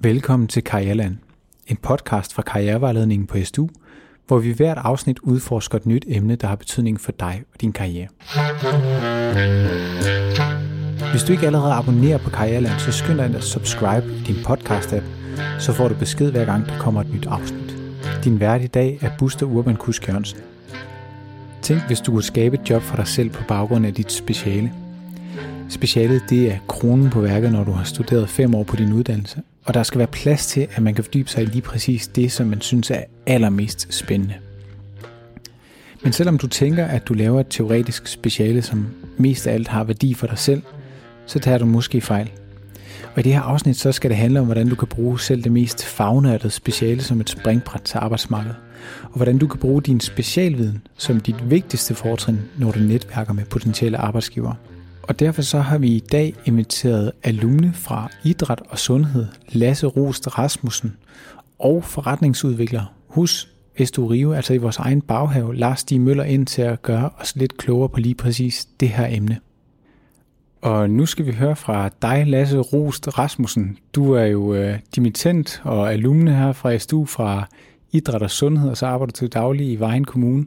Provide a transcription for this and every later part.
Velkommen til Karriereland, en podcast fra Karrierevejledningen på SDU, hvor vi hvert afsnit udforsker et nyt emne, der har betydning for dig og din karriere. Hvis du ikke allerede abonnerer på Karriereland, så skynd dig at subscribe i din podcast-app, så får du besked hver gang der kommer et nyt afsnit. Din vært i dag er Buster Urban Kusk Jørgensen. Tænk, hvis du kunne skabe et job for dig selv på baggrund af dit speciale. Specialet det er kronen på værket, når du har studeret fem år på din uddannelse, og der skal være plads til, at man kan fordybe sig i lige præcis det, som man synes er allermest spændende. Men selvom du tænker, at du laver et teoretisk speciale, som mest af alt har værdi for dig selv, så tager du måske fejl. Og i det her afsnit, så skal det handle om, hvordan du kan bruge selv det mest fagnørdede speciale som et springbræt til arbejdsmarkedet. Og hvordan du kan bruge din specialviden som dit vigtigste fortrin, når du netværker med potentielle arbejdsgivere. Og derfor så har vi i dag inviteret alumne fra Idræt og Sundhed, Lasse Rost Rasmussen, og forretningsudvikler hos Estu Rio, altså i vores egen baghave, Lars Stig Møller ind til at gøre os lidt klogere på lige præcis det her emne. Og nu skal vi høre fra dig, Lasse Rost Rasmussen. Du er jo øh, dimittent og alumne her fra SDU fra Idræt og Sundhed, og så arbejder du til daglig i Vejen Kommune.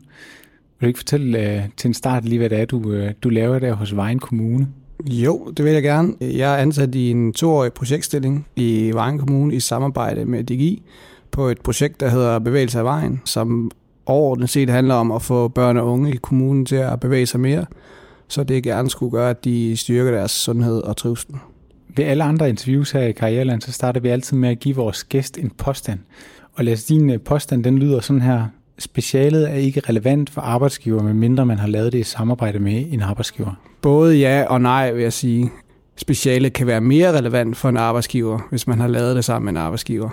Vil du ikke fortælle øh, til en start lige, hvad det er, du, øh, du laver der hos Vejen Kommune? Jo, det vil jeg gerne. Jeg er ansat i en toårig projektstilling i Vejen Kommune i samarbejde med DGI på et projekt, der hedder Bevægelse af Vejen, som overordnet set handler om at få børn og unge i kommunen til at bevæge sig mere, så det gerne skulle gøre, at de styrker deres sundhed og trivsel. Ved alle andre interviews her i Karriereland, så starter vi altid med at give vores gæst en påstand. Og lad os din øh, påstand, den lyder sådan her. Specialet er ikke relevant for arbejdsgiver, medmindre man har lavet det i samarbejde med en arbejdsgiver. Både ja og nej, vil jeg sige. Specialet kan være mere relevant for en arbejdsgiver, hvis man har lavet det sammen med en arbejdsgiver.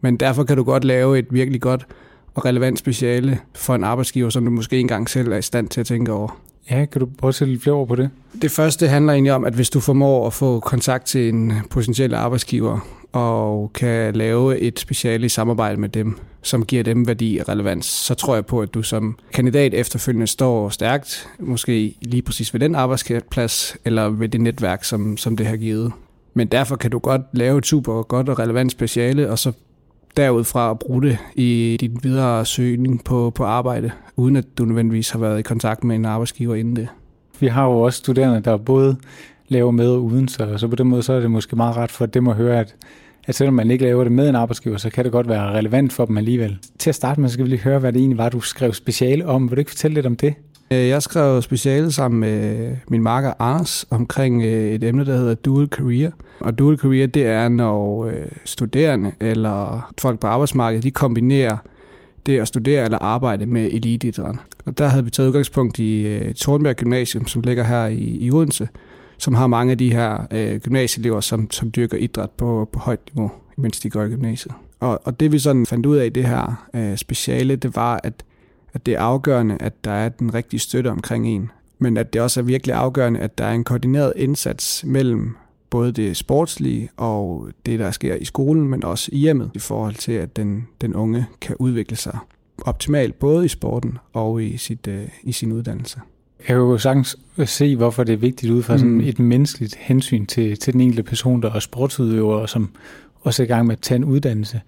Men derfor kan du godt lave et virkelig godt og relevant speciale for en arbejdsgiver, som du måske engang selv er i stand til at tænke over. Ja, kan du prøve at sætte lidt flere ord på det? Det første handler egentlig om, at hvis du formår at få kontakt til en potentiel arbejdsgiver, og kan lave et speciale samarbejde med dem, som giver dem værdi og relevans, så tror jeg på, at du som kandidat efterfølgende står stærkt, måske lige præcis ved den arbejdsplads, eller ved det netværk, som, som det har givet. Men derfor kan du godt lave et super godt og relevant speciale, og så derudfra at bruge det i din videre søgning på, på arbejde, uden at du nødvendigvis har været i kontakt med en arbejdsgiver inden det. Vi har jo også studerende, der både laver med og uden, så, så på den måde så er det måske meget ret for dem at høre, at, at selvom man ikke laver det med en arbejdsgiver, så kan det godt være relevant for dem alligevel. Til at starte med, så skal vi lige høre, hvad det egentlig var, du skrev speciale om. Vil du ikke fortælle lidt om det? Øh, jeg skrev speciale sammen med min marker Ars omkring øh, et emne, der hedder dual career. Og dual career, det er, når øh, studerende eller folk på arbejdsmarkedet, de kombinerer det at studere eller arbejde med eliteidræt. Og der havde vi taget udgangspunkt i Tornberg Gymnasium, som ligger her i, i Odense, som har mange af de her øh, gymnasieelever, som, som dyrker idræt på, på højt niveau, mens de går i gymnasiet. Og, og det vi sådan fandt ud af i det her øh, speciale, det var, at at det er afgørende, at der er den rigtige støtte omkring en, men at det også er virkelig afgørende, at der er en koordineret indsats mellem både det sportslige og det, der sker i skolen, men også i hjemmet, i forhold til, at den, den unge kan udvikle sig optimalt, både i sporten og i, sit, øh, i sin uddannelse. Jeg kan jo sagtens se, hvorfor det er vigtigt ud fra sådan mm. et menneskeligt hensyn til, til den enkelte person, der er sportsudøver, og som også er i gang med at tage en uddannelse.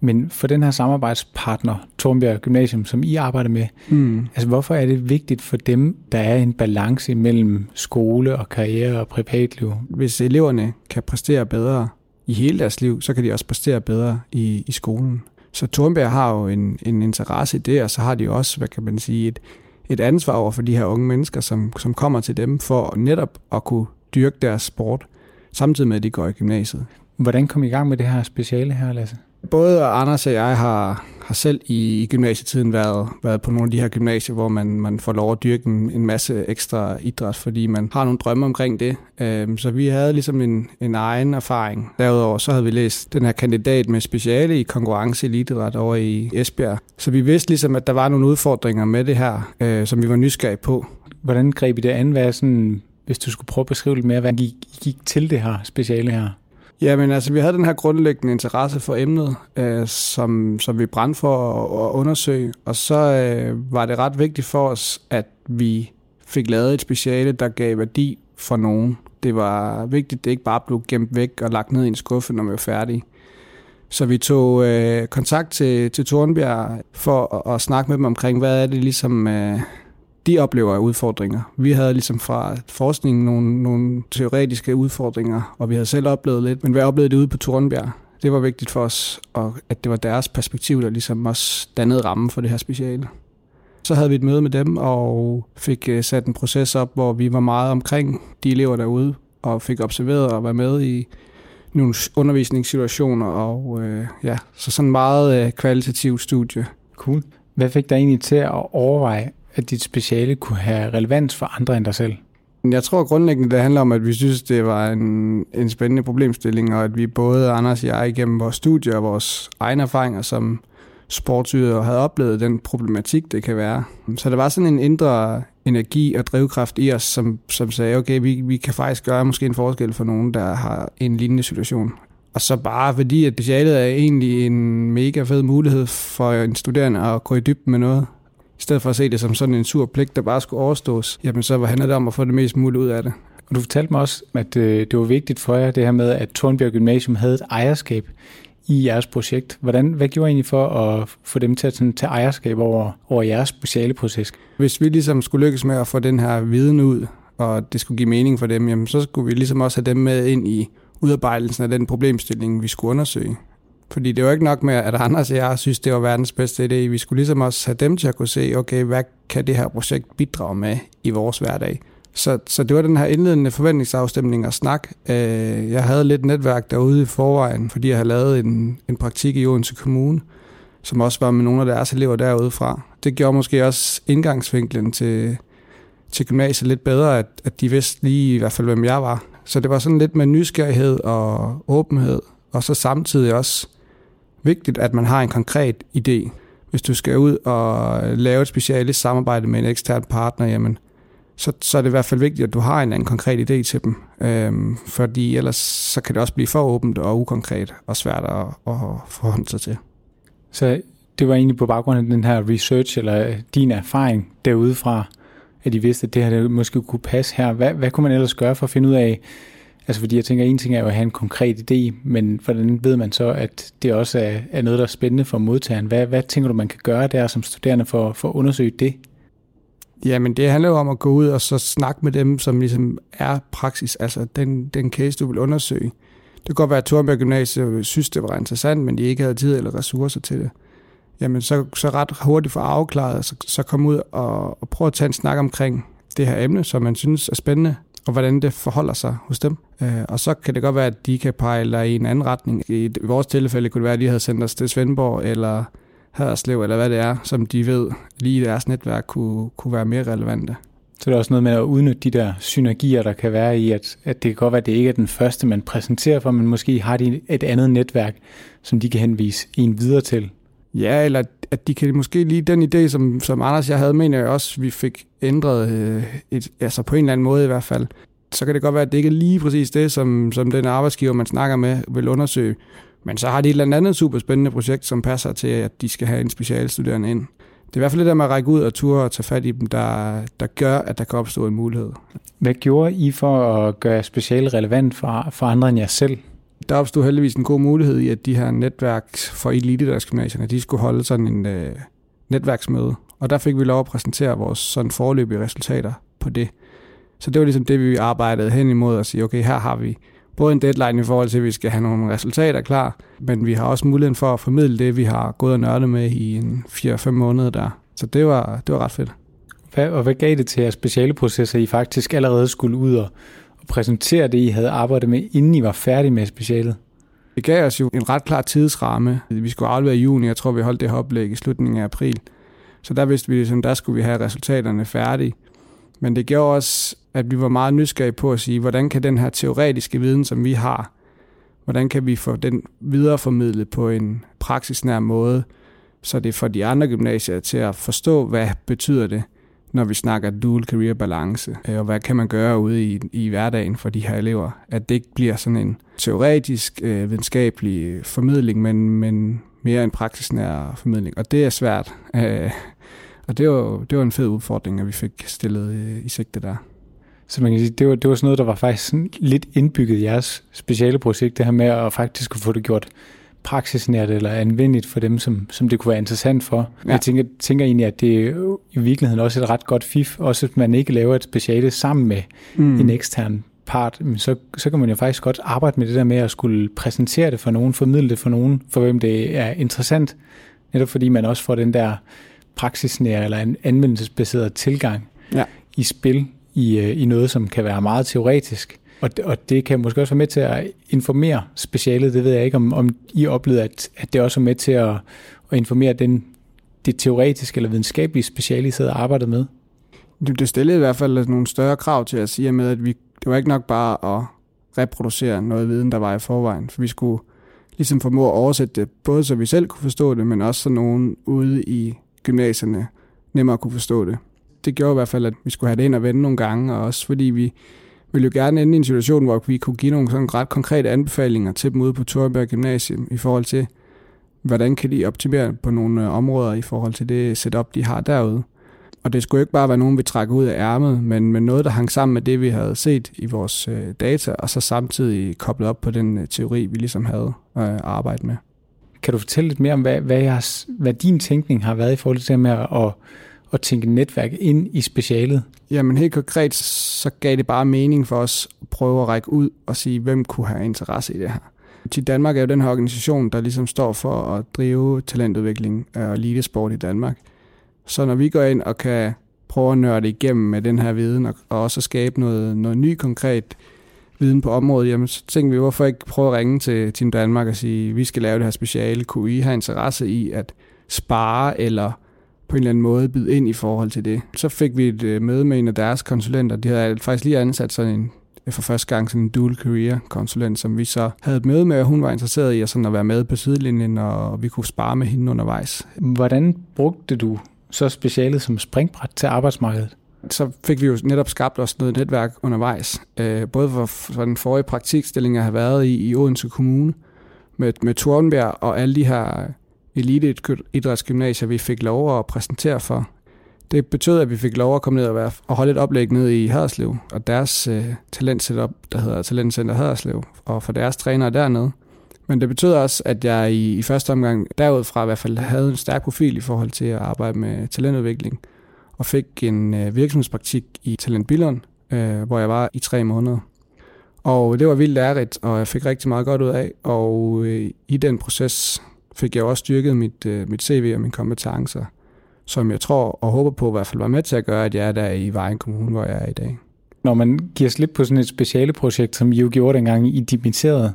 Men for den her samarbejdspartner, Tornbjerg Gymnasium, som I arbejder med, mm. altså hvorfor er det vigtigt for dem, der er en balance mellem skole og karriere og privatliv? Hvis eleverne kan præstere bedre i hele deres liv, så kan de også præstere bedre i, i skolen. Så Tornbjerg har jo en, en interesse i det, og så har de også, hvad kan man sige, et, et ansvar over for de her unge mennesker, som, som kommer til dem for netop at kunne dyrke deres sport, samtidig med, at de går i gymnasiet. Hvordan kom I i gang med det her speciale her, Lasse? Både Anders og jeg har, har selv i, i gymnasietiden været, været på nogle af de her gymnasier, hvor man, man får lov at dyrke en, en masse ekstra idræt, fordi man har nogle drømme omkring det. Øhm, så vi havde ligesom en, en egen erfaring. Derudover så havde vi læst den her kandidat med speciale i konkurrence eliteidræt over i Esbjerg. Så vi vidste ligesom, at der var nogle udfordringer med det her, øh, som vi var nysgerrige på. Hvordan greb I det an? Hvad sådan, hvis du skulle prøve at beskrive lidt mere, hvad I gik til det her speciale her? Jamen altså, vi havde den her grundlæggende interesse for emnet, øh, som, som vi brændte for at, at undersøge, og så øh, var det ret vigtigt for os, at vi fik lavet et speciale, der gav værdi for nogen. Det var vigtigt, at det ikke bare blev gemt væk og lagt ned i en skuffe, når vi var færdige. Så vi tog øh, kontakt til, til Tornbjerg for at, at snakke med dem omkring, hvad er det ligesom, øh, de oplever af udfordringer. Vi havde ligesom fra forskningen nogle, nogle teoretiske udfordringer, og vi havde selv oplevet lidt, men hvad oplevede det ude på Tornbjerg? Det var vigtigt for os, og at det var deres perspektiv, der ligesom også dannede rammen for det her speciale. Så havde vi et møde med dem og fik øh, sat en proces op, hvor vi var meget omkring de elever derude, og fik observeret og være med i nogle undervisningssituationer, og øh, ja, så sådan meget øh, kvalitativt studie. Cool. Hvad fik dig egentlig til at overveje, at dit speciale kunne have relevans for andre end dig selv? Jeg tror grundlæggende, det handler om, at vi synes, det var en, en spændende problemstilling, og at vi både, Anders og jeg, igennem vores studier og vores egne erfaringer som sportsyder havde oplevet den problematik, det kan være. Så der var sådan en indre energi og drivkraft i os, som, som sagde, okay, vi, vi kan faktisk gøre måske en forskel for nogen, der har en lignende situation. Og så bare fordi, at specialet er egentlig en mega fed mulighed for en studerende at gå i dybden med noget. I stedet for at se det som sådan en sur pligt, der bare skulle overstås, jamen så handler det om at få det mest muligt ud af det. Og du fortalte mig også, at øh, det var vigtigt for jer, det her med, at Tornbjerg Gymnasium havde et ejerskab i jeres projekt. Hvordan, hvad gjorde I egentlig for at få dem til at sådan, tage ejerskab over, over jeres speciale proces? Hvis vi ligesom skulle lykkes med at få den her viden ud, og det skulle give mening for dem, jamen så skulle vi ligesom også have dem med ind i udarbejdelsen af den problemstilling, vi skulle undersøge. Fordi det var ikke nok med, at Anders og jeg synes, det var verdens bedste idé. Vi skulle ligesom også have dem til at kunne se, okay, hvad kan det her projekt bidrage med i vores hverdag? Så, så det var den her indledende forventningsafstemning og snak. Øh, jeg havde lidt netværk derude i forvejen, fordi jeg havde lavet en, en praktik i Odense Kommune, som også var med nogle af deres elever derude fra. Det gjorde måske også indgangsvinklen til, til gymnasiet lidt bedre, at, at de vidste lige i hvert fald, hvem jeg var. Så det var sådan lidt med nysgerrighed og åbenhed, og så samtidig også vigtigt, at man har en konkret idé. Hvis du skal ud og lave et specielt samarbejde med en ekstern partner, jamen, så, så er det i hvert fald vigtigt, at du har en, anden konkret idé til dem. Øhm, fordi ellers så kan det også blive for åbent og ukonkret og svært at, at forholde sig til. Så det var egentlig på baggrund af den her research, eller din erfaring derudefra, at I vidste, at det her det måske kunne passe her. Hvad, hvad kunne man ellers gøre for at finde ud af, altså fordi jeg tænker, en ting er jo at have en konkret idé, men hvordan ved man så, at det også er, er noget, der er spændende for modtageren? Hvad, hvad tænker du, man kan gøre der som studerende for, for at undersøge det? Jamen, det handler jo om at gå ud og så snakke med dem, som ligesom er praksis, altså den, den case, du vil undersøge. Det kan godt være, at Tornberg Gymnasiet synes, det var interessant, men de ikke havde tid eller ressourcer til det. Jamen, så, så ret hurtigt få afklaret, så, så komme ud og, og prøve at tage en snak omkring det her emne, som man synes er spændende, og hvordan det forholder sig hos dem. Øh, og så kan det godt være, at de kan pege i en anden retning. I vores tilfælde kunne det være, at de havde sendt os til Svendborg, eller Haderslev, eller hvad det er, som de ved lige i deres netværk kunne, kunne være mere relevante. Så det er også noget med at udnytte de der synergier, der kan være i, at, at det kan godt være, at det ikke er den første, man præsenterer for, men måske har de et andet netværk, som de kan henvise en videre til. Ja, eller at de kan måske lige den idé, som, som Anders jeg havde, mener jeg også, vi fik ændret, øh, et, altså på en eller anden måde i hvert fald. Så kan det godt være, at det ikke er lige præcis det, som, som den arbejdsgiver, man snakker med, vil undersøge. Men så har de et eller andet super spændende projekt, som passer til, at de skal have en specialstuderende ind. Det er i hvert fald det der med at række ud og ture og tage fat i dem, der, der gør, at der kan opstå en mulighed. Hvad gjorde I for at gøre speciale relevant for, for andre end jer selv? Der opstod heldigvis en god mulighed i, at de her netværk for elitedagskymnasierne, de skulle holde sådan en øh, netværksmøde. Og der fik vi lov at præsentere vores sådan forløbige resultater på det. Så det var ligesom det, vi arbejdede hen imod at sige, okay, her har vi både en deadline i forhold til, at vi skal have nogle resultater klar, men vi har også muligheden for at formidle det, vi har gået og nørdet med i en 4-5 måneder der. Så det var, det var ret fedt. Hvad, og hvad gav det til jeres speciale processer, I faktisk allerede skulle ud og præsentere det, I havde arbejdet med, inden I var færdige med specialet? Det gav os jo en ret klar tidsramme. Vi skulle aflevere i juni, jeg tror, vi holdt det her oplæg i slutningen af april. Så der vidste vi, at der skulle vi have resultaterne færdige. Men det gjorde også, at vi var meget nysgerrige på at sige, hvordan kan den her teoretiske viden, som vi har, hvordan kan vi få den videreformidlet på en praksisnær måde, så det får de andre gymnasier til at forstå, hvad betyder det, når vi snakker dual career balance, øh, og hvad kan man gøre ude i, i hverdagen for de her elever. At det ikke bliver sådan en teoretisk, øh, videnskabelig formidling, men, men mere en praksisnær formidling. Og det er svært. Øh, og det var, det var en fed udfordring, at vi fik stillet øh, i sigte der. Så man kan sige, det var, det var sådan noget, der var faktisk sådan lidt indbygget i jeres speciale projekt, det her med at faktisk få det gjort praksisnært eller anvendeligt for dem, som, som det kunne være interessant for. Ja. Jeg tænker, tænker egentlig, at det er i virkeligheden også et ret godt fif, også at man ikke laver et speciale sammen med mm. en ekstern part, så, så kan man jo faktisk godt arbejde med det der med at skulle præsentere det for nogen, formidle det for nogen, for hvem det er interessant, netop fordi man også får den der praksisnære eller en anvendelsesbaseret tilgang ja. i spil i, øh, i noget, som kan være meget teoretisk. Og, og det kan måske også være med til at informere specialet. Det ved jeg ikke, om, om I oplevede, at, at det også er med til at, at informere den, det teoretiske eller videnskabelige speciale, I sidder og arbejder med. Det stillede i hvert fald nogle større krav til at sige med, at vi, det var ikke nok bare at reproducere noget viden, der var i forvejen. For vi skulle ligesom formå at oversætte det, både så vi selv kunne forstå det, men også så nogen ude i gymnasierne nemmere kunne forstå det. Det gjorde i hvert fald, at vi skulle have det ind og vende nogle gange, og også fordi vi ville jo gerne ende i en situation, hvor vi kunne give nogle sådan ret konkrete anbefalinger til dem ude på Torberg Gymnasium i forhold til, hvordan kan de optimere på nogle øh, områder i forhold til det setup, de har derude. Og det skulle ikke bare være nogen, vi trækker ud af ærmet, men, men noget, der hang sammen med det, vi havde set i vores øh, data, og så samtidig koblet op på den øh, teori, vi ligesom havde øh, arbejdet med. Kan du fortælle lidt mere om, hvad, hvad, jeres, hvad din tænkning har været i forhold til det med at, at tænke netværk ind i specialet? Jamen helt konkret, så gav det bare mening for os at prøve at række ud og sige, hvem kunne have interesse i det her. Til Danmark er jo den her organisation, der ligesom står for at drive talentudvikling og elitesport i Danmark. Så når vi går ind og kan prøve at nørde igennem med den her viden, og, og også skabe noget, noget ny konkret viden på området, jamen så tænkte vi, hvorfor ikke prøve at ringe til Team Danmark og sige, vi skal lave det her speciale. Kunne I have interesse i at spare eller på en eller anden måde byde ind i forhold til det? Så fik vi et øh, møde med en af deres konsulenter. De havde faktisk lige ansat sådan en for første gang sådan en dual career konsulent, som vi så havde et møde med, og hun var interesseret i at, sådan at være med på sidelinjen, og vi kunne spare med hende undervejs. Hvordan brugte du så specialet som springbræt til arbejdsmarkedet? Så fik vi jo netop skabt os noget netværk undervejs. Øh, både for, for den forrige praktikstilling, jeg har været i i Odense Kommune, med, med Tornberg og alle de her eliteidrætsgymnasier, vi fik lov at præsentere for. Det betød, at vi fik lov at komme ned og, være, og holde et oplæg ned i Haderslev, og deres øh, talentsetup, der hedder Talentcenter Haderslev, og for deres trænere dernede. Men det betød også, at jeg i, i første omgang derudfra i hvert fald havde en stærk profil i forhold til at arbejde med talentudvikling, og fik en øh, virksomhedspraktik i Talent Billund, øh, hvor jeg var i tre måneder. Og det var vildt lærerigt, og jeg fik rigtig meget godt ud af, og øh, i den proces fik jeg også styrket mit, øh, mit CV og mine kompetencer, som jeg tror og håber på i hvert fald var med til at gøre, at jeg er der i Vejen Kommune, hvor jeg er i dag. Når man giver slip på sådan et speciale projekt, som I jo gjorde dengang i Dimiteret,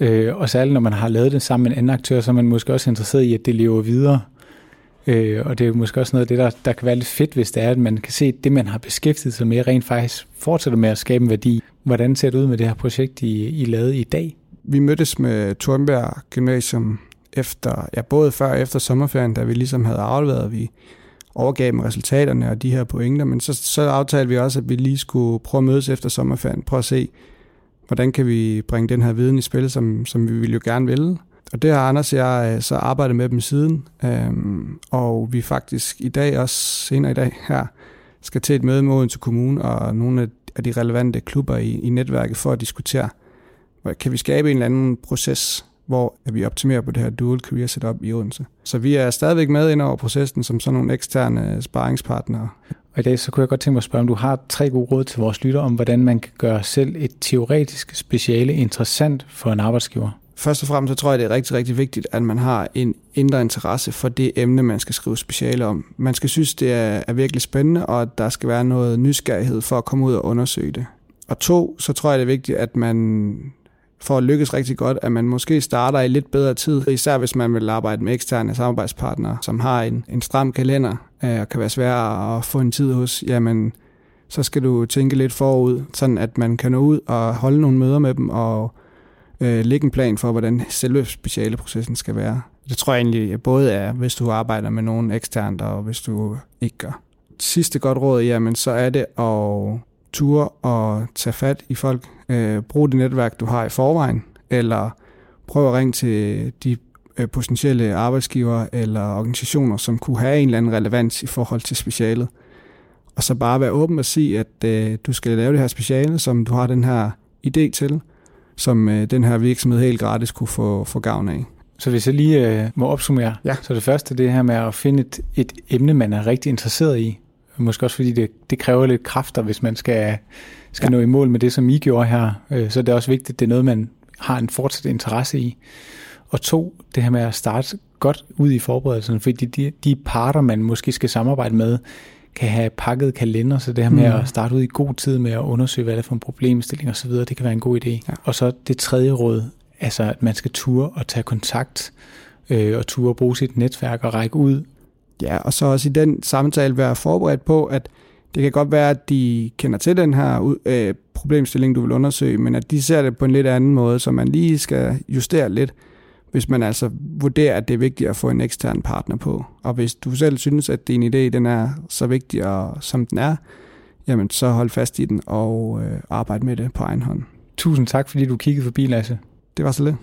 øh, og særligt når man har lavet det sammen med en anden aktør, så er man måske også interesseret i, at det lever videre. Øh, og det er måske også noget af det, der, der kan være lidt fedt, hvis det er, at man kan se, at det, man har beskæftiget sig med, rent faktisk fortsætter med at skabe en værdi. Hvordan ser det ud med det her projekt, I, I lavede i dag? Vi mødtes med Tornberg Gymnasium efter, ja, både før og efter sommerferien, da vi ligesom havde afleveret, vi overgav dem resultaterne og de her pointer, men så, så aftalte vi også, at vi lige skulle prøve at mødes efter sommerferien, prøve at se, hvordan kan vi bringe den her viden i spil, som, som vi ville jo gerne ville. Og det har Anders og jeg øh, så arbejdet med dem siden, øhm, og vi faktisk i dag, også senere i dag her, skal til et møde med Odense Kommune og nogle af de relevante klubber i, i netværket for at diskutere, kan vi skabe en eller anden proces, hvor vi optimerer på det her dual career setup i Odense. Så vi er stadigvæk med ind over processen som sådan nogle eksterne sparringspartnere. Og i dag så kunne jeg godt tænke mig at spørge, om du har tre gode råd til vores lytter om, hvordan man kan gøre selv et teoretisk speciale interessant for en arbejdsgiver. Først og fremmest så tror jeg, det er rigtig, rigtig vigtigt, at man har en indre interesse for det emne, man skal skrive speciale om. Man skal synes, det er, er virkelig spændende, og at der skal være noget nysgerrighed for at komme ud og undersøge det. Og to, så tror jeg, det er vigtigt, at man for at lykkes rigtig godt, at man måske starter i lidt bedre tid, især hvis man vil arbejde med eksterne samarbejdspartnere, som har en, en stram kalender øh, og kan være svær at få en tid hos, jamen så skal du tænke lidt forud, sådan at man kan nå ud og holde nogle møder med dem og øh, lægge en plan for, hvordan selve specialeprocessen skal være. Det tror jeg egentlig både er, hvis du arbejder med nogen eksternt, og hvis du ikke gør. Sidste godt råd, jamen så er det at ture og tage fat i folk. Øh, brug det netværk, du har i forvejen, eller prøv at ringe til de øh, potentielle arbejdsgivere eller organisationer, som kunne have en eller anden relevans i forhold til specialet. Og så bare være åben og sige, at øh, du skal lave det her speciale, som du har den her idé til. som øh, den her virksomhed helt gratis kunne få, få gavn af. Så hvis jeg lige øh, må opsummere, Ja. så det første det her med at finde et, et emne, man er rigtig interesseret i. Måske også fordi det, det kræver lidt kræfter, hvis man skal, skal Ja. nå i mål med det, som I gjorde her. Øh, så det er også vigtigt, at det er noget, man har en fortsat interesse i. Og to, det her med at starte godt ud i forberedelsen, fordi de, de parter, man måske skal samarbejde med, kan have pakket kalender, så det her med Mm. at starte ud i god tid med at undersøge, hvad det er for en problemstilling osv., det kan være en god idé. Ja. Og så det tredje råd, altså at man skal ture og tage kontakt, øh, og ture og bruge sit netværk og række ud. Ja, og så også i den samtale være forberedt på, at det kan godt være, at de kender til den her øh, problemstilling, du vil undersøge, men at de ser det på en lidt anden måde, så man lige skal justere lidt, hvis man altså vurderer, at det er vigtigt at få en ekstern partner på. Og hvis du selv synes, at din idé den er så vigtig, og, som den er, jamen så hold fast i den og øh, arbejde med det på egen hånd. Tusind tak, fordi du kiggede forbi, Lasse. Det var så lidt.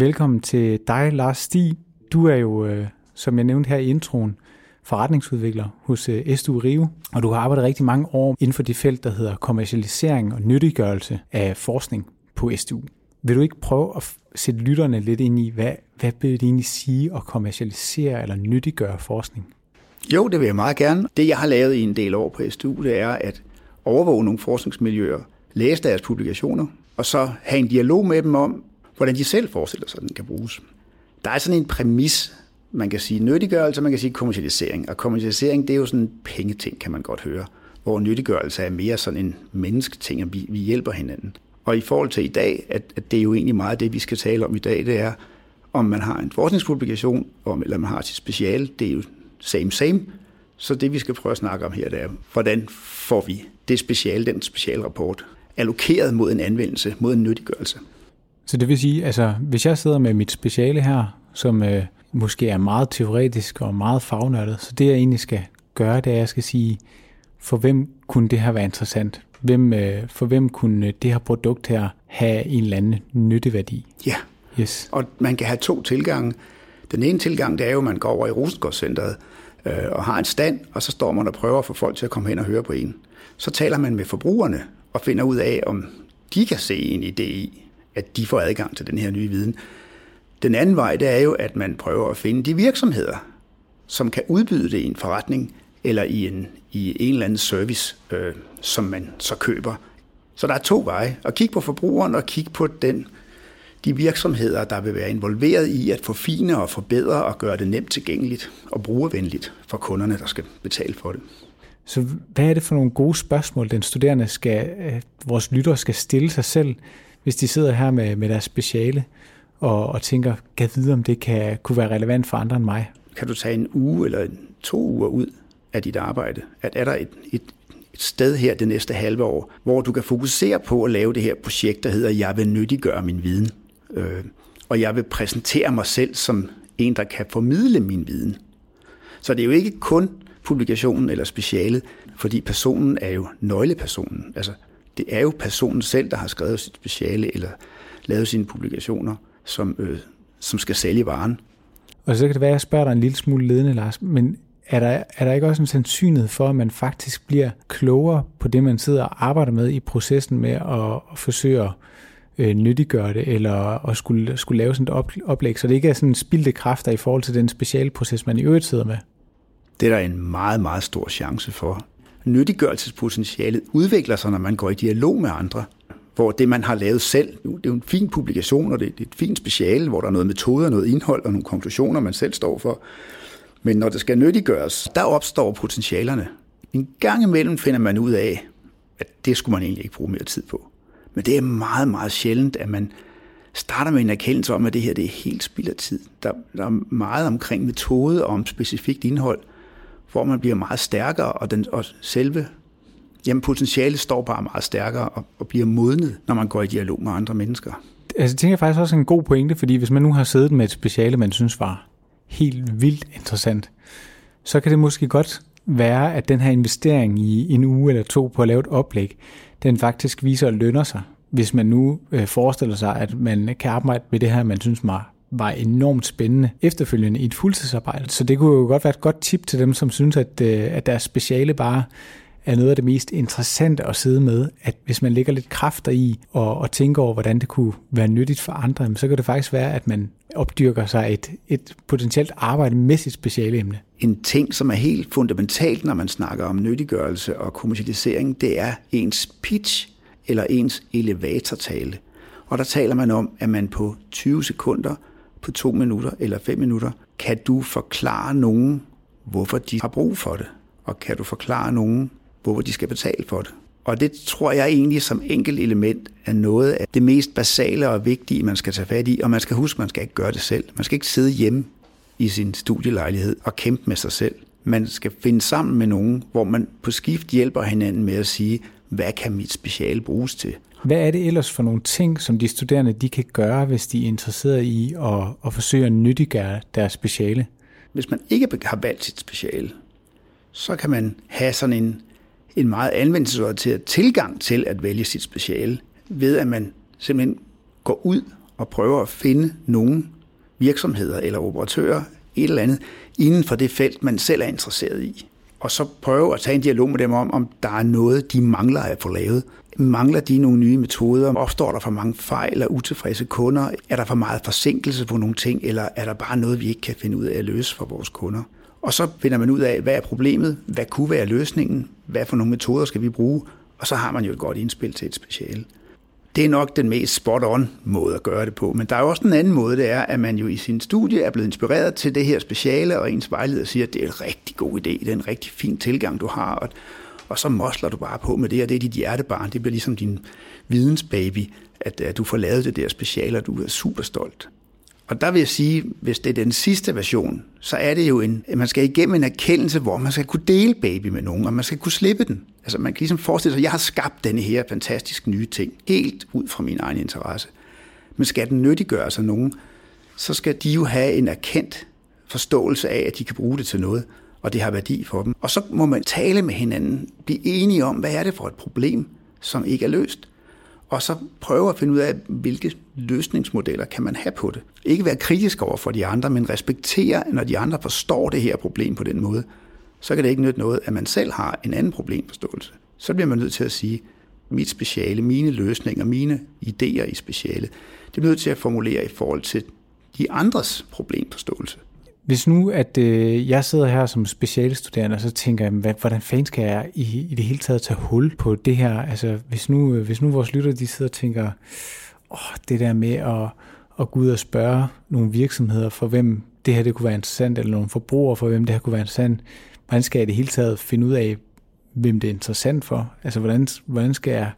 Velkommen til dig, Lars Stig. Du er jo, øh, som jeg nævnte her i introen, forretningsudvikler hos øh, SDU Rio, og du har arbejdet rigtig mange år inden for det felt, der hedder kommercialisering og nyttiggørelse af forskning på SDU. Vil du ikke prøve at sætte lytterne lidt ind i, hvad, hvad vil det egentlig sige at kommercialisere eller nyttiggøre forskning? Jo, det vil jeg meget gerne. Det, jeg har lavet i en del år på SDU, det er at overvåge nogle forskningsmiljøer, læse deres publikationer, og så have en dialog med dem om, hvordan de selv forestiller sig, at den kan bruges. Der er sådan en præmis, man kan sige nyttiggørelse, man kan sige kommercialisering. Og kommercialisering, det er jo sådan en pengeting, kan man godt høre. Hvor nyttiggørelse er mere sådan en mennesketing, at vi, vi hjælper hinanden. Og i forhold til i dag, at, at det er jo egentlig meget det, vi skal tale om i dag, det er, om man har en forskningspublikation, om, eller man har sit speciale, det er jo same same. Så det, vi skal prøve at snakke om her, det er, hvordan får vi det speciale, den specialrapport, allokeret mod en anvendelse, mod en nyttiggørelse. Så det vil sige, altså hvis jeg sidder med mit speciale her, som øh, måske er meget teoretisk og meget fagnørdet, så det jeg egentlig skal gøre, det er, at jeg skal sige, for hvem kunne det her være interessant? Hvem, øh, for hvem kunne det her produkt her have en eller anden nytteværdi? Ja, Yes. og man kan have to tilgange. Den ene tilgang, det er jo, at man går over i Rosengårdscenteret øh, og har en stand, og så står man og prøver at få folk til at komme hen og høre på en. Så taler man med forbrugerne og finder ud af, om de kan se en idé i, at de får adgang til den her nye viden. Den anden vej, det er jo, at man prøver at finde de virksomheder, som kan udbyde det i en forretning eller i en, i en eller anden service, øh, som man så køber. Så der er to veje. At kigge på forbrugeren og kigge på den, de virksomheder, der vil være involveret i at forfine og forbedre og gøre det nemt tilgængeligt og brugervenligt for kunderne, der skal betale for det. Så hvad er det for nogle gode spørgsmål, den studerende skal, øh, vores lyttere skal stille sig selv, hvis de sidder her med, med deres speciale og, og tænker, kan vide, om det kan, kunne være relevant for andre end mig? Kan du tage en uge eller to uger ud af dit arbejde? At er der et, et, et sted her det næste halve år, hvor du kan fokusere på at lave det her projekt, der hedder Jeg vil nyttiggøre min viden. Øh, og jeg vil præsentere mig selv som en, der kan formidle min viden. Så det er jo ikke kun publikationen eller specialet, fordi personen er jo nøglepersonen. Altså, det er jo personen selv, der har skrevet sit speciale eller lavet sine publikationer, som, øh, som skal sælge varen. Og så kan det være, at jeg spørger dig en lille smule ledende, Lars, men er der, er der ikke også en sandsynlighed for, at man faktisk bliver klogere på det, man sidder og arbejder med i processen med at, at forsøge at øh, nyttiggøre det, eller at skulle, skulle lave sådan et op, oplæg, så det ikke er sådan spildte kræfter i forhold til den specialproces, man i øvrigt sidder med? Det er der en meget, meget stor chance for. Nyttiggørelsespotentialet udvikler sig, når man går i dialog med andre, hvor det, man har lavet selv, det er jo en fin publikation, og det er et fint speciale, hvor der er noget metode, noget indhold og nogle konklusioner, man selv står for. Men når det skal nyttiggøres, der opstår potentialerne. En gang imellem finder man ud af, at det skulle man egentlig ikke bruge mere tid på. Men det er meget, meget sjældent, at man starter med en erkendelse om, at det her det er helt spild af tid. Der, der er meget omkring metode og om specifikt indhold, hvor man bliver meget stærkere, og, den, og selve jamen, potentialet står bare meget stærkere og, og bliver modnet, når man går i dialog med andre mennesker. Altså, jeg tænker faktisk også en god pointe, fordi hvis man nu har siddet med et speciale, man synes var helt vildt interessant, så kan det måske godt være, at den her investering i en uge eller to på at lave et oplæg, den faktisk viser og lønner sig. Hvis man nu øh, forestiller sig, at man kan arbejde med det her, man synes var var enormt spændende efterfølgende i et fuldtidsarbejde. Så det kunne jo godt være et godt tip til dem, som synes, at, øh, at deres speciale bare er noget af det mest interessante at sidde med, at hvis man lægger lidt kræfter i og, og tænker over, hvordan det kunne være nyttigt for andre, så kan det faktisk være, at man opdyrker sig et, et potentielt arbejde med sit speciale emne. En ting, som er helt fundamentalt, når man snakker om nyttiggørelse og kommercialisering, det er ens pitch eller ens elevatortale. Og der taler man om, at man på 20 sekunder, på to minutter eller fem minutter, kan du forklare nogen, hvorfor de har brug for det. Og kan du forklare nogen, hvorfor de skal betale for det. Og det tror jeg egentlig som enkelt element er noget af det mest basale og vigtige, man skal tage fat i. Og man skal huske, man skal ikke gøre det selv. Man skal ikke sidde hjemme i sin studielejlighed og kæmpe med sig selv. Man skal finde sammen med nogen, hvor man på skift hjælper hinanden med at sige, hvad kan mit speciale bruges til? Hvad er det ellers for nogle ting, som de studerende de kan gøre, hvis de er interesseret i at, at forsøge at nyttiggøre deres speciale? Hvis man ikke har valgt sit speciale, så kan man have sådan en en meget anvendelsesorienteret tilgang til at vælge sit speciale, ved at man simpelthen går ud og prøver at finde nogle virksomheder eller operatører, et eller andet, inden for det felt, man selv er interesseret i. Og så prøve at tage en dialog med dem om, om der er noget, de mangler at få lavet. Mangler de nogle nye metoder? Opstår der for mange fejl eller utilfredse kunder? Er der for meget forsinkelse på nogle ting? Eller er der bare noget, vi ikke kan finde ud af at løse for vores kunder? Og så finder man ud af, hvad er problemet, hvad kunne være løsningen, hvad for nogle metoder skal vi bruge, og så har man jo et godt indspil til et speciale. Det er nok den mest spot-on måde at gøre det på. Men der er jo også en anden måde, det er, at man jo i sin studie er blevet inspireret til det her speciale, og ens vejleder siger, at det er en rigtig god idé, det er en rigtig fin tilgang, du har, og, og så mosler du bare på med det, og det er dit hjertebarn, det bliver ligesom din vidensbaby, at, at du får lavet det der speciale, og du er super stolt. Og der vil jeg sige, hvis det er den sidste version, så er det jo en, at man skal igennem en erkendelse, hvor man skal kunne dele baby med nogen, og man skal kunne slippe den. Altså man kan ligesom forestille sig, at jeg har skabt denne her fantastisk nye ting, helt ud fra min egen interesse. Men skal den nyttiggøre sig nogen, så skal de jo have en erkendt forståelse af, at de kan bruge det til noget, og det har værdi for dem. Og så må man tale med hinanden, blive enige om, hvad er det for et problem, som ikke er løst og så prøve at finde ud af, hvilke løsningsmodeller kan man have på det. Ikke være kritisk over for de andre, men respektere, når de andre forstår det her problem på den måde. Så kan det ikke nytte noget, at man selv har en anden problemforståelse. Så bliver man nødt til at sige, mit speciale, mine løsninger, mine idéer i speciale, det bliver nødt til at formulere i forhold til de andres problemforståelse. Hvis nu, at øh, jeg sidder her som specialstuderende, og så tænker jeg, hvad, hvordan fanden skal jeg i, i det hele taget tage hul på det her? Altså, hvis nu, øh, hvis nu vores lytter, de sidder og tænker, åh, det der med at, at gå ud og spørge nogle virksomheder, for hvem det her det kunne være interessant, eller nogle forbrugere, for hvem det her kunne være interessant, hvordan skal jeg i det hele taget finde ud af, hvem det er interessant for? Altså, hvordan, hvordan skal jeg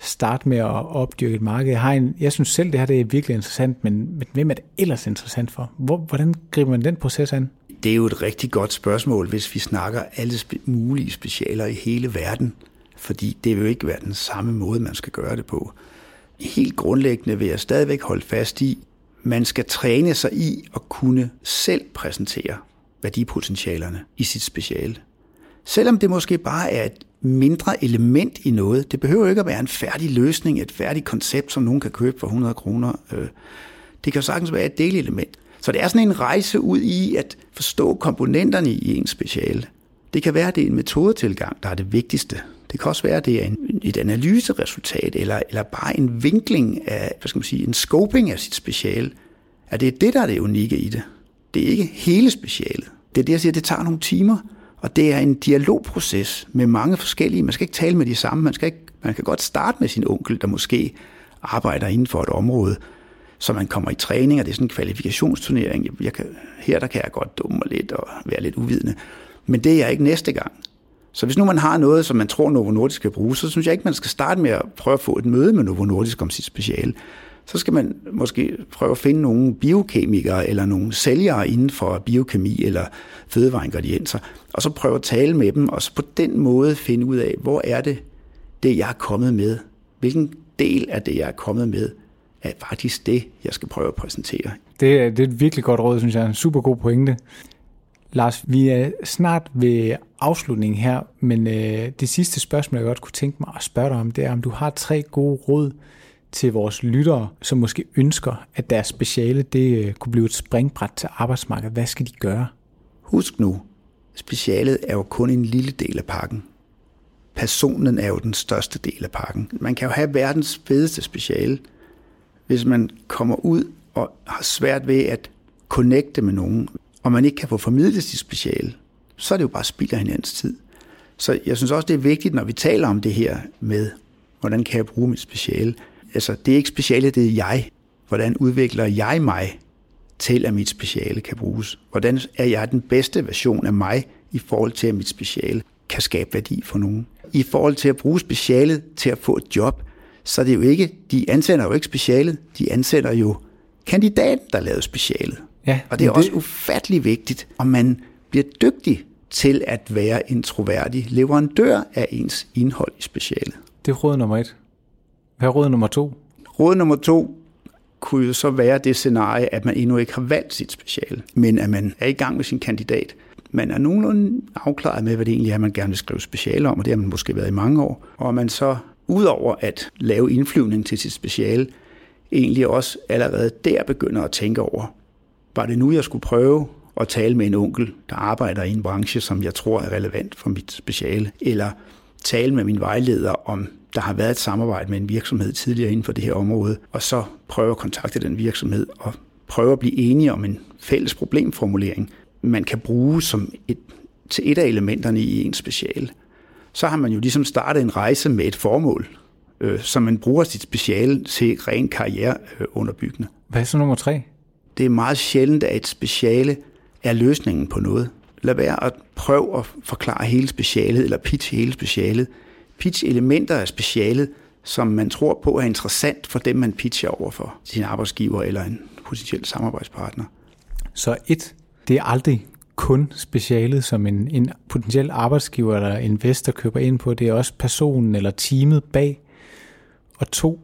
starte med at opdyrke et marked. Jeg, har en, jeg synes selv, det her det er virkelig interessant, men, men hvem er det ellers interessant for? Hvor, hvordan griber man den proces an? Det er jo et rigtig godt spørgsmål, hvis vi snakker alle spe- mulige specialer i hele verden, fordi det vil jo ikke være den samme måde, man skal gøre det på. Helt grundlæggende vil jeg stadigvæk holde fast i, man skal træne sig i at kunne selv præsentere værdipotentialerne i sit speciale. Selvom det måske bare er et mindre element i noget. Det behøver ikke at være en færdig løsning, et færdigt koncept, som nogen kan købe for 100 kroner. Øh, det kan sagtens være et delelement. Så det er sådan en rejse ud i at forstå komponenterne i en speciale. Det kan være, at det er en metodetilgang, der er det vigtigste. Det kan også være, at det er en, et analyseresultat, eller, eller bare en vinkling af, hvad skal man sige, en scoping af sit speciale. At det er det, der er det unikke i det. Det er ikke hele specialet. Det er det, jeg siger, det tager nogle timer. Og det er en dialogproces med mange forskellige. Man skal ikke tale med de samme. Man, skal ikke, man kan godt starte med sin onkel, der måske arbejder inden for et område, så man kommer i træning, og det er sådan en kvalifikationsturnering. Jeg kan, her der kan jeg godt dumme mig lidt og være lidt uvidende. Men det er jeg ikke næste gang. Så hvis nu man har noget, som man tror Novo Nordisk skal bruge, så synes jeg ikke, man skal starte med at prøve at få et møde med Novo Nordisk om sit speciale så skal man måske prøve at finde nogle biokemikere eller nogle sælgere inden for biokemi eller fødevareingredienser, og så prøve at tale med dem, og så på den måde finde ud af, hvor er det, det jeg er kommet med? Hvilken del af det, jeg er kommet med, er faktisk det, jeg skal prøve at præsentere. Det er, det er et virkelig godt råd, synes jeg. En super god pointe. Lars, vi er snart ved afslutningen her, men øh, det sidste spørgsmål, jeg godt kunne tænke mig at spørge dig om, det er, om du har tre gode råd til vores lyttere, som måske ønsker, at deres speciale det øh, kunne blive et springbræt til arbejdsmarkedet? Hvad skal de gøre? Husk nu, specialet er jo kun en lille del af pakken. Personen er jo den største del af pakken. Man kan jo have verdens fedeste speciale, hvis man kommer ud og har svært ved at connecte med nogen, og man ikke kan få formidlet sit speciale, så er det jo bare spild af hinandens tid. Så jeg synes også, det er vigtigt, når vi taler om det her med, hvordan kan jeg bruge mit speciale. Altså, det er ikke speciale, det er jeg. Hvordan udvikler jeg mig til, at mit speciale kan bruges? Hvordan er jeg den bedste version af mig i forhold til, at mit speciale kan skabe værdi for nogen? I forhold til at bruge specialet til at få et job, så er det jo ikke, de ansætter jo ikke specialet, de ansætter jo kandidaten, der lavede specialet. Ja, Og det er men også ufattelig vigtigt, om man bliver dygtig til at være en troværdig leverandør af ens indhold i specialet. Det er råd nummer et. Hvad er råd nummer to? Råd nummer to kunne jo så være det scenarie, at man endnu ikke har valgt sit speciale, men at man er i gang med sin kandidat. Man er nogenlunde afklaret med, hvad det egentlig er, man gerne vil skrive speciale om, og det har man måske været i mange år. Og man så, udover at lave indflyvning til sit speciale, egentlig også allerede der begynder at tænke over, var det nu, jeg skulle prøve at tale med en onkel, der arbejder i en branche, som jeg tror er relevant for mit speciale, eller tale med min vejleder om, der har været et samarbejde med en virksomhed tidligere inden for det her område, og så prøve at kontakte den virksomhed og prøve at blive enige om en fælles problemformulering, man kan bruge som et, til et af elementerne i ens speciale. Så har man jo ligesom startet en rejse med et formål, øh, som man bruger sit speciale til ren karriereunderbyggende. Hvad er så nummer tre? Det er meget sjældent, at et speciale er løsningen på noget. Lad være at prøve at forklare hele specialet, eller pitch hele specialet. Pitch elementer af specialet, som man tror på er interessant for dem, man pitcher over for sin arbejdsgiver eller en potentiel samarbejdspartner. Så et, det er aldrig kun specialet, som en, en potentiel arbejdsgiver eller investor køber ind på. Det er også personen eller teamet bag. Og to,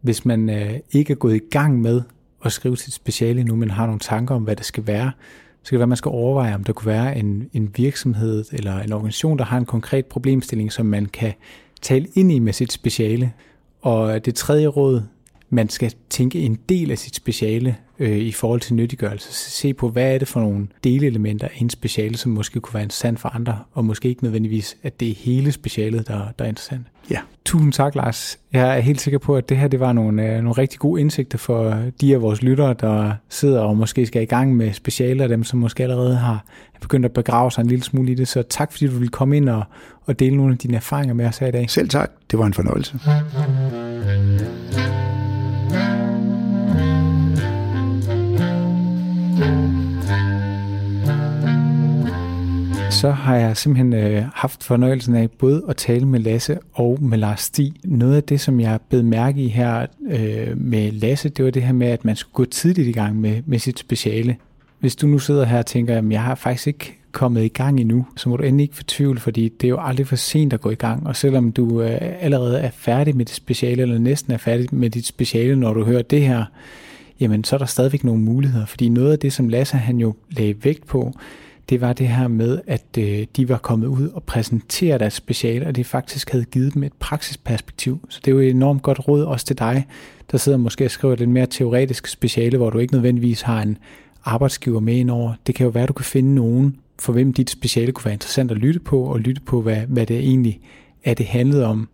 hvis man øh, ikke er gået i gang med at skrive sit speciale nu, men har nogle tanker om, hvad det skal være, så kan det være, at man skal overveje, om der kunne være en, en virksomhed eller en organisation, der har en konkret problemstilling, som man kan tale ind i med sit speciale. Og det tredje råd, man skal tænke en del af sit speciale øh, i forhold til nyttiggørelse. Se på, hvad er det for nogle delelementer af en speciale, som måske kunne være interessant for andre, og måske ikke nødvendigvis, at det er hele specialet, der, der er interessant. Ja. Tusind tak, Lars. Jeg er helt sikker på, at det her det var nogle, øh, nogle rigtig gode indsigter for de af vores lyttere, der sidder og måske skal i gang med specialer, dem som måske allerede har begyndt at begrave sig en lille smule i det. Så tak, fordi du ville komme ind og, og dele nogle af dine erfaringer med os her i dag. Selv tak. Det var en fornøjelse. Så har jeg simpelthen øh, haft fornøjelsen af både at tale med Lasse og med Lars Stig. Noget af det, som jeg blev mærke i her øh, med Lasse, det var det her med, at man skulle gå tidligt i gang med, med sit speciale. Hvis du nu sidder her og tænker, at jeg har faktisk ikke kommet i gang endnu, så må du endelig ikke fortvivle, fordi det er jo aldrig for sent at gå i gang. Og selvom du øh, allerede er færdig med dit speciale, eller næsten er færdig med dit speciale, når du hører det her, jamen så er der stadigvæk nogle muligheder. Fordi noget af det, som Lasse han jo lagde vægt på, det var det her med, at øh, de var kommet ud og præsentere deres speciale, og det faktisk havde givet dem et praksisperspektiv. Så det er jo et enormt godt råd også til dig, der sidder måske og skriver et lidt mere teoretisk speciale, hvor du ikke nødvendigvis har en arbejdsgiver med ind over. Det kan jo være, at du kan finde nogen, for hvem dit speciale kunne være interessant at lytte på, og lytte på, hvad, hvad det egentlig er, det handlede om.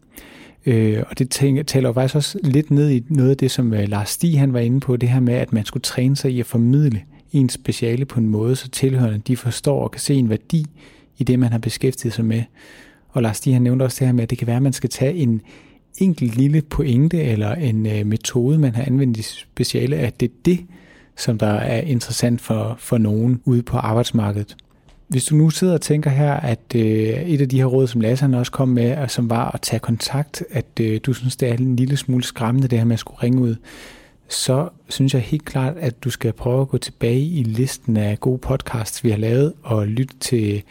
Øh, og det tænker, taler jo faktisk også lidt ned i noget af det, som øh, Lars Stig han var inde på, det her med, at man skulle træne sig i at formidle ens speciale på en måde, så tilhørende de forstår og kan se en værdi i det, man har beskæftiget sig med. Og Lars Stig han nævnte også det her med, at det kan være, at man skal tage en enkelt lille pointe eller en øh, metode, man har anvendt i speciale, at det er det, som der er interessant for, for nogen ude på arbejdsmarkedet. Hvis du nu sidder og tænker her, at øh, et af de her råd, som Lasse han også kom med, og som var at tage kontakt, at øh, du synes, det er en lille smule skræmmende, det her med at skulle ringe ud, så synes jeg helt klart, at du skal prøve at gå tilbage i listen af gode podcasts, vi har lavet, og lytte til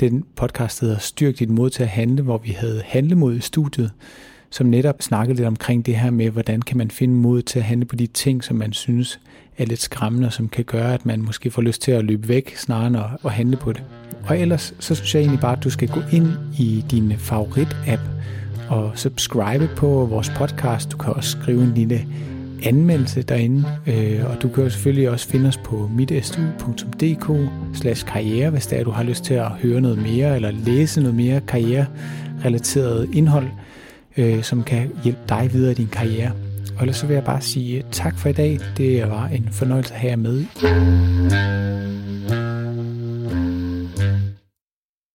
den podcast, der hedder Styrk dit mod til at handle, hvor vi havde handlemod i studiet, som netop snakkede lidt omkring det her med, hvordan kan man finde mod til at handle på de ting, som man synes er lidt skræmmende, og som kan gøre, at man måske får lyst til at løbe væk, snarere end at handle på det. Og ellers, så synes jeg egentlig bare, at du skal gå ind i din favorit-app, og subscribe på vores podcast. Du kan også skrive en lille anmeldelse derinde, øh, og du kan jo selvfølgelig også finde os på mitstu.dk slash karriere, hvis det er, du har lyst til at høre noget mere, eller læse noget mere karriere-relateret indhold, øh, som kan hjælpe dig videre i din karriere. Og ellers så vil jeg bare sige tak for i dag. Det var en fornøjelse at have jer med.